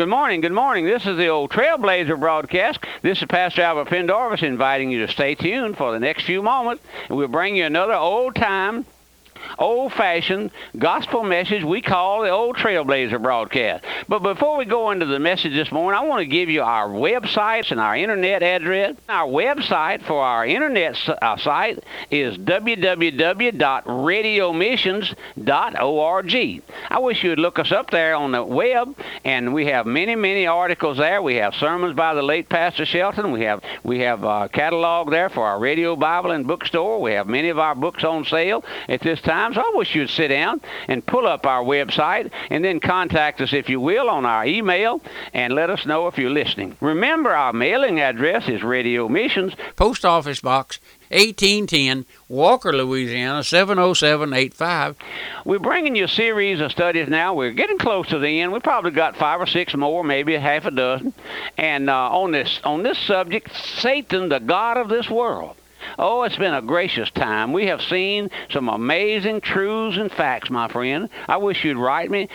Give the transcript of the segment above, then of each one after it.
Good morning, good morning. This is the old Trailblazer broadcast. This is Pastor Albert Pendarvis inviting you to stay tuned for the next few moments. We'll bring you another old time old fashioned gospel message we call the old Trailblazer broadcast. But before we go into the message this morning, I want to give you our websites and our internet address. Our website for our internet uh, site is www.radiomissions.org. I wish you would look us up there on the web, and we have many, many articles there. We have sermons by the late Pastor Shelton. We have we have a catalog there for our radio Bible and bookstore. We have many of our books on sale at this times. I wish you'd sit down and pull up our website and then contact us, if you will, on our email and let us know if you're listening. Remember, our mailing address is Radio Missions, Post Office Box 1810, Walker, Louisiana 70785. We're bringing you a series of studies now. We're getting close to the end. We probably got five or six more, maybe a half a dozen. And uh, on this on this subject, Satan, the god of this world. Oh, it's been a gracious time. We have seen some amazing truths and facts, my friend. I wish you'd write me.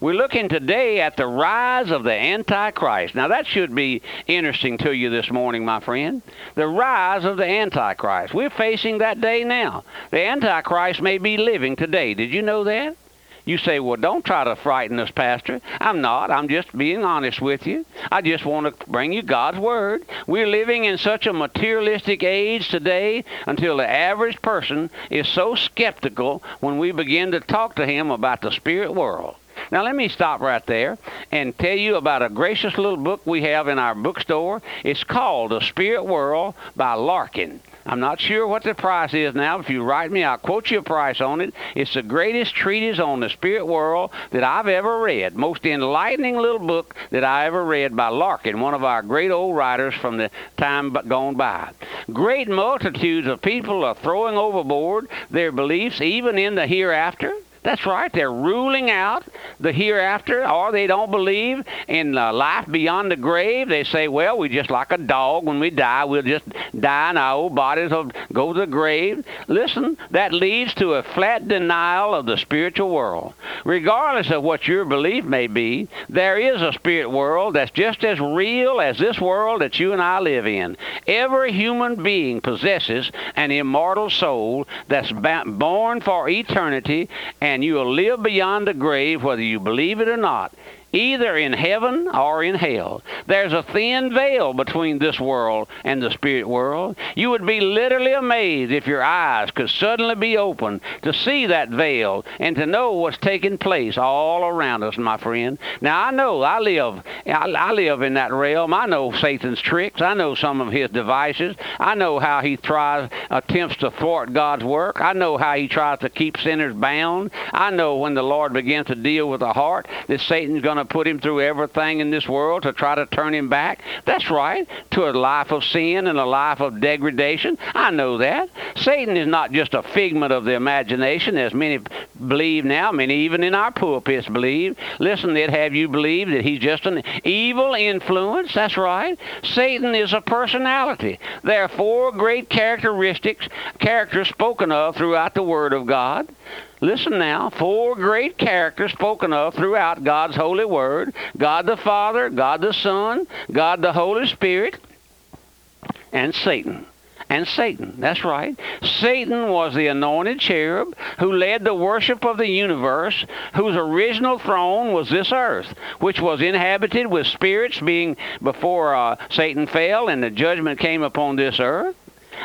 We're looking today at the rise of the Antichrist. Now, that should be interesting to you this morning, my friend. The rise of the Antichrist. We're facing that day now. The Antichrist may be living today. Did you know that? You say, well, don't try to frighten us, Pastor. I'm not. I'm just being honest with you. I just want to bring you God's Word. We're living in such a materialistic age today until the average person is so skeptical when we begin to talk to him about the spirit world. Now, let me stop right there and tell you about a gracious little book we have in our bookstore. It's called The Spirit World by Larkin. I'm not sure what the price is now. If you write me, I'll quote you a price on it. It's the greatest treatise on the spirit world that I've ever read. Most enlightening little book that I ever read by Larkin, one of our great old writers from the time gone by. Great multitudes of people are throwing overboard their beliefs even in the hereafter. That's right. They're ruling out the hereafter, or they don't believe in uh, life beyond the grave. They say, well, we just like a dog. When we die, we'll just die and our old bodies will go to the grave. Listen, that leads to a flat denial of the spiritual world. Regardless of what your belief may be, there is a spirit world that's just as real as this world that you and I live in. Every human being possesses an immortal soul that's born for eternity and you will live beyond the grave whether you believe it or not either in heaven or in hell. There's a thin veil between this world and the spirit world. You would be literally amazed if your eyes could suddenly be opened to see that veil and to know what's taking place all around us, my friend. Now I know I live I, I live in that realm. I know Satan's tricks. I know some of his devices. I know how he tries attempts to thwart God's work. I know how he tries to keep sinners bound. I know when the Lord begins to deal with the heart that Satan's going to put him through everything in this world to try to turn him back? That's right, to a life of sin and a life of degradation. I know that. Satan is not just a figment of the imagination, as many believe now, many even in our pulpits believe. Listen, they'd have you believe that he's just an evil influence. That's right. Satan is a personality. There are four great characteristics, characters spoken of throughout the Word of God. Listen now, four great characters spoken of throughout God's holy word God the Father, God the Son, God the Holy Spirit, and Satan. And Satan, that's right. Satan was the anointed cherub who led the worship of the universe, whose original throne was this earth, which was inhabited with spirits being before uh, Satan fell and the judgment came upon this earth.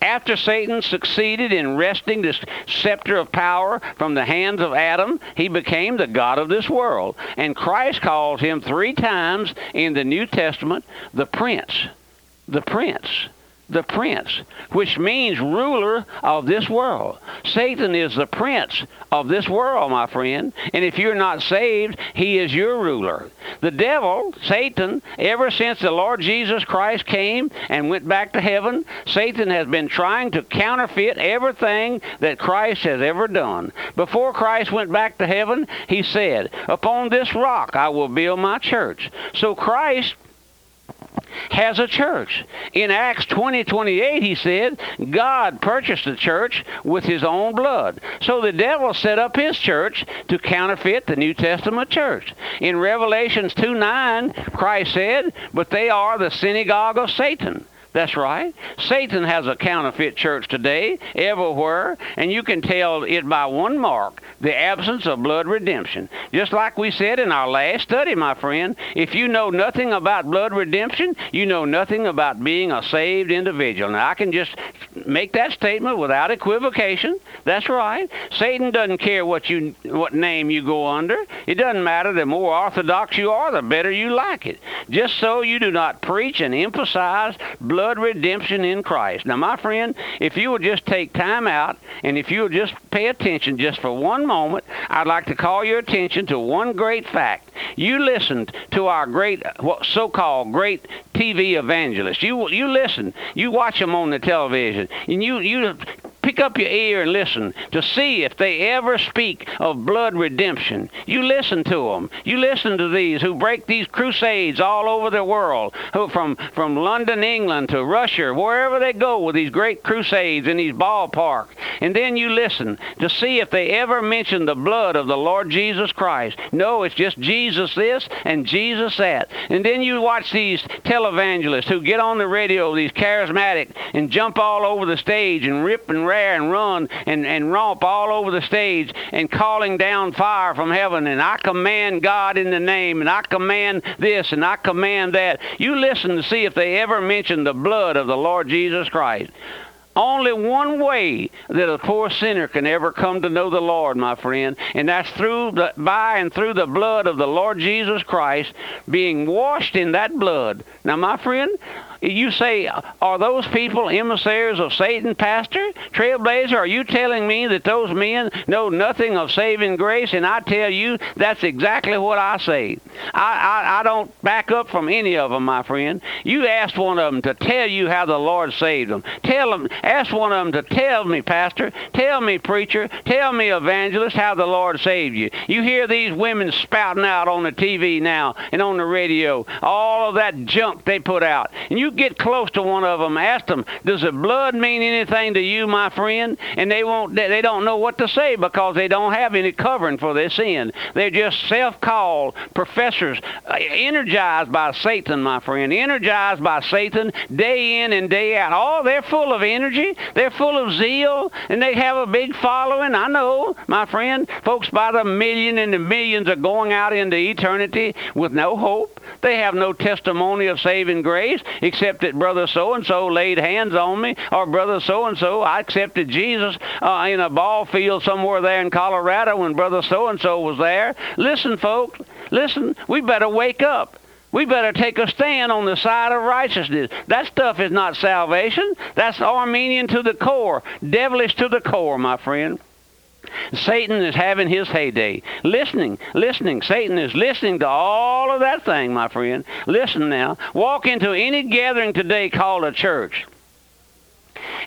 After Satan succeeded in wresting this scepter of power from the hands of Adam, he became the God of this world. And Christ calls him three times in the New Testament the Prince. The Prince the prince, which means ruler of this world. Satan is the prince of this world, my friend. And if you're not saved, he is your ruler. The devil, Satan, ever since the Lord Jesus Christ came and went back to heaven, Satan has been trying to counterfeit everything that Christ has ever done. Before Christ went back to heaven, he said, Upon this rock I will build my church. So Christ has a church. In Acts 20 28, he said, God purchased the church with his own blood. So the devil set up his church to counterfeit the New Testament church. In Revelations 2 9, Christ said, But they are the synagogue of Satan. That's right. Satan has a counterfeit church today, everywhere, and you can tell it by one mark the absence of blood redemption. Just like we said in our last study, my friend, if you know nothing about blood redemption, you know nothing about being a saved individual. Now, I can just make that statement without equivocation. That's right. Satan doesn't care what you what name you go under. It doesn't matter. The more orthodox you are, the better you like it. Just so you do not preach and emphasize blood redemption in Christ. Now, my friend, if you will just take time out and if you will just pay attention just for one moment, I'd like to call your attention to one great fact. You listened to our great, what so-called great TV evangelists. You you listen. You watch them on the television, and you you pick up your ear and listen to see if they ever speak of blood redemption. You listen to them. You listen to these who break these crusades all over the world, who from from London, England to Russia, wherever they go with these great crusades in these ballparks. And then you listen to see if they ever mention the blood of the Lord Jesus Christ. No, it's just Jesus this and Jesus that. And then you watch these televangelists who get on the radio, these charismatic, and jump all over the stage and rip and and run and, and romp all over the stage and calling down fire from heaven. And I command God in the name, and I command this, and I command that. You listen to see if they ever mention the blood of the Lord Jesus Christ. Only one way that a poor sinner can ever come to know the Lord, my friend, and that's through the, by and through the blood of the Lord Jesus Christ, being washed in that blood. Now, my friend, you say, are those people emissaries of Satan, Pastor? Trailblazer, are you telling me that those men know nothing of saving grace? And I tell you, that's exactly what I say. I, I, I don't back up from any of them, my friend. You asked one of them to tell you how the Lord saved them. Tell them, ask one of them to tell me, Pastor, tell me, preacher, tell me, evangelist, how the Lord saved you. You hear these women spouting out on the TV now and on the radio, all of that junk they put out. And you get close to one of them, ask them, "Does the blood mean anything to you, my friend?" And they won't. They don't know what to say because they don't have any covering for their sin. They're just self-called professors, uh, energized by Satan, my friend, energized by Satan day in and day out. Oh, they're full of energy. They're full of zeal, and they have a big following. I know, my friend. Folks by the million and the millions are going out into eternity with no hope. They have no testimony of saving grace that brother so and so laid hands on me, or brother so and so, I accepted Jesus uh, in a ball field somewhere there in Colorado when brother so and so was there. Listen, folks, listen, we better wake up. We better take a stand on the side of righteousness. That stuff is not salvation. That's Arminian to the core, devilish to the core, my friend. Satan is having his heyday. Listening, listening. Satan is listening to all of that thing, my friend. Listen now. Walk into any gathering today called a church.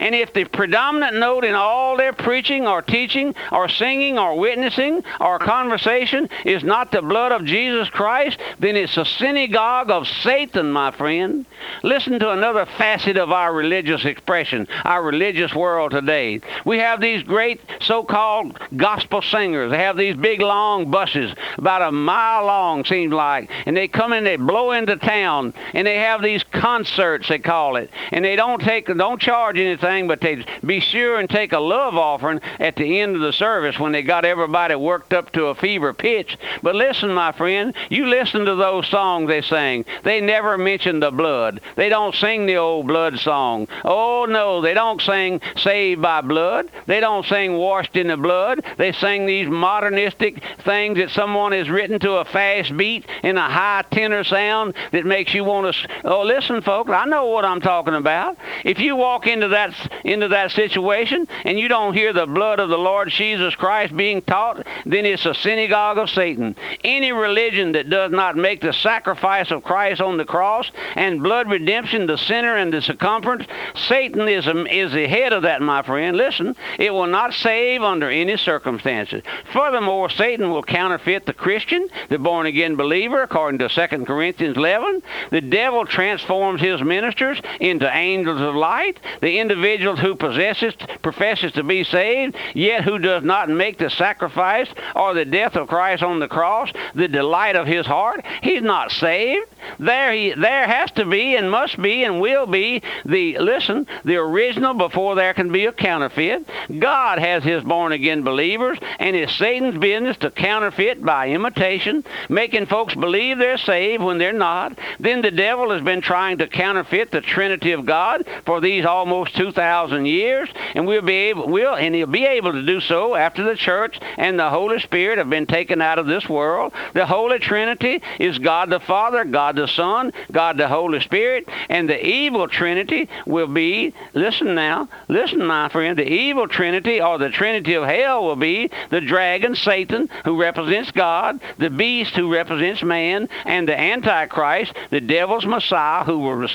And if the predominant note in all their preaching or teaching or singing or witnessing or conversation is not the blood of Jesus Christ, then it's a synagogue of Satan, my friend. Listen to another facet of our religious expression, our religious world today. We have these great so-called gospel singers. They have these big long buses, about a mile long seems like, and they come in, they blow into town, and they have these concerts they call it, and they don't take, don't charge anything, but they'd be sure and take a love offering at the end of the service when they got everybody worked up to a fever pitch. But listen, my friend, you listen to those songs they sing. They never mention the blood. They don't sing the old blood song. Oh no, they don't sing saved by blood. They don't sing washed in the blood. They sing these modernistic things that someone has written to a fast beat in a high tenor sound that makes you want to. Oh, listen, folks, I know what I'm talking about. If you walk into that into that situation and you don't hear the blood of the Lord Jesus Christ being taught, then it's a synagogue of Satan. Any religion that does not make the sacrifice of Christ on the cross and blood redemption the center and the circumference, Satanism is, the head of that, my friend. Listen, it will not save under any circumstances. Furthermore, Satan will counterfeit the Christian, the born again believer, according to 2 Corinthians 11. The devil transforms his ministers into angels of light. The individual who possesses, professes to be saved, yet who does not make the sacrifice or the death of Christ on the cross the delight of his heart, he's not saved. There, he, there has to be and must be and will be the listen the original before there can be a counterfeit. God has His born again believers, and it's Satan's business to counterfeit by imitation, making folks believe they're saved when they're not. Then the devil has been trying to counterfeit the Trinity of God for these almost 2,000 years, and we'll be able, will, and he'll be able to do so after the church and the Holy Spirit have been taken out of this world. The Holy Trinity is God the Father, God the Son, God the Holy Spirit, and the evil Trinity will be, listen now, listen, my friend, the evil Trinity or the Trinity of hell will be the dragon, Satan, who represents God, the beast who represents man, and the Antichrist, the devil's Messiah, who will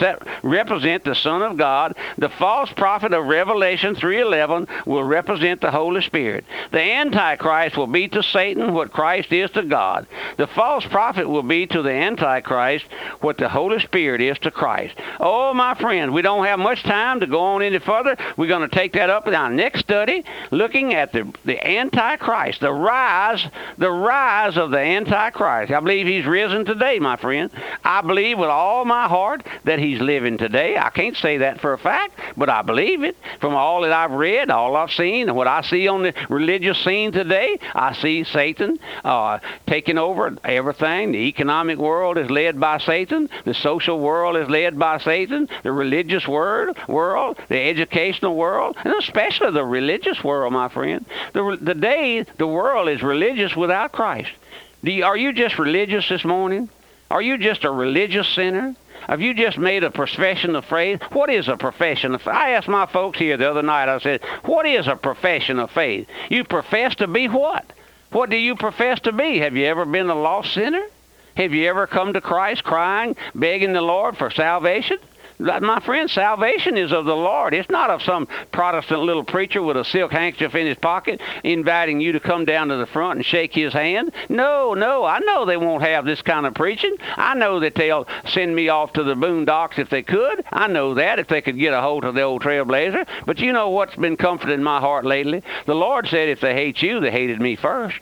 represent the Son of God. The false prophet of Revelation 3.11 will represent the Holy Spirit. The Antichrist will be to Satan what Christ is to God. The false prophet will be to the Antichrist what the Holy Spirit is to Christ. Oh, my friends, we don't have much time to go on any further. We're going to take that up in our next study, looking at the, the Antichrist, the rise, the rise of the Antichrist. I believe he's risen today, my friend. I believe with all my heart that he's living today. I can't say that for a fact, but I believe it. From all that I've read, all I've seen, and what I see on the religious scene today, I see Satan uh, taking over everything. The economic world is led by Satan. The social world is led by Satan. The religious world, world, the educational world, and especially the religious world, my friend. The, the day the world is religious without Christ. You, are you just religious this morning? Are you just a religious sinner? Have you just made a profession of faith? What is a profession of faith? I asked my folks here the other night, I said, What is a profession of faith? You profess to be what? What do you profess to be? Have you ever been a lost sinner? Have you ever come to Christ crying, begging the Lord for salvation? My friend, salvation is of the Lord. It's not of some Protestant little preacher with a silk handkerchief in his pocket inviting you to come down to the front and shake his hand. No, no, I know they won't have this kind of preaching. I know that they'll send me off to the boondocks if they could. I know that if they could get a hold of the old trailblazer. But you know what's been comforting my heart lately? The Lord said if they hate you, they hated me first.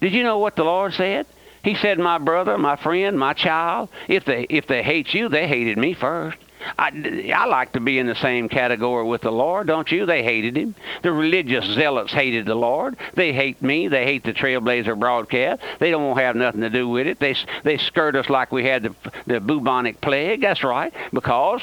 Did you know what the Lord said? He said, "My brother, my friend, my child, if they if they hate you, they hated me first. I, I like to be in the same category with the Lord, don't you? They hated him. The religious zealots hated the Lord. They hate me. They hate the Trailblazer broadcast. They don't want to have nothing to do with it. They they skirt us like we had the the bubonic plague. That's right, because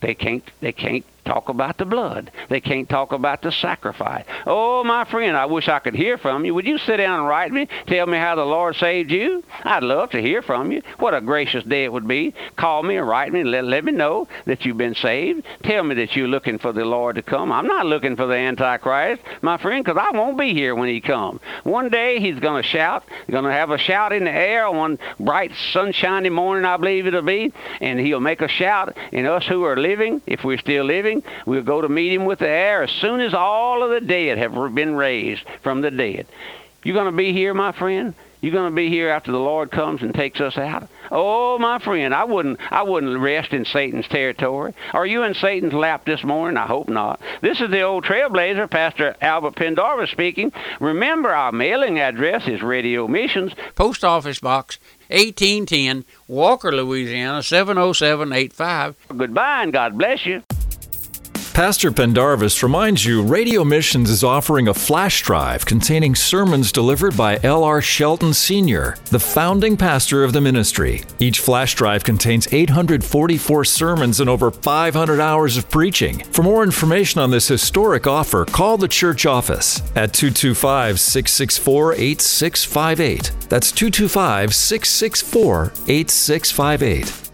they can't they can't talk about the blood. They can't talk about the sacrifice. Oh, my friend, I wish I could hear from you. Would you sit down and write me? Tell me how the Lord saved you? I'd love to hear from you. What a gracious day it would be. Call me or write me let, let me know that you've been saved. Tell me that you're looking for the Lord to come. I'm not looking for the Antichrist, my friend, because I won't be here when he comes. One day he's going to shout. Going to have a shout in the air on one bright, sunshiny morning, I believe it'll be, and he'll make a shout. And us who are living, if we're still living, We'll go to meet him with the air as soon as all of the dead have been raised from the dead. You going to be here, my friend? You're going to be here after the Lord comes and takes us out? Oh, my friend, I wouldn't I wouldn't rest in Satan's territory. Are you in Satan's lap this morning? I hope not. This is the old trailblazer, Pastor Albert Pendarvis speaking. Remember our mailing address is Radio Missions, Post Office Box 1810, Walker, Louisiana 70785. Goodbye and God bless you. Pastor Pendarvis reminds you Radio Missions is offering a flash drive containing sermons delivered by L.R. Shelton Sr., the founding pastor of the ministry. Each flash drive contains 844 sermons and over 500 hours of preaching. For more information on this historic offer, call the church office at 225 664 8658. That's 225 664 8658.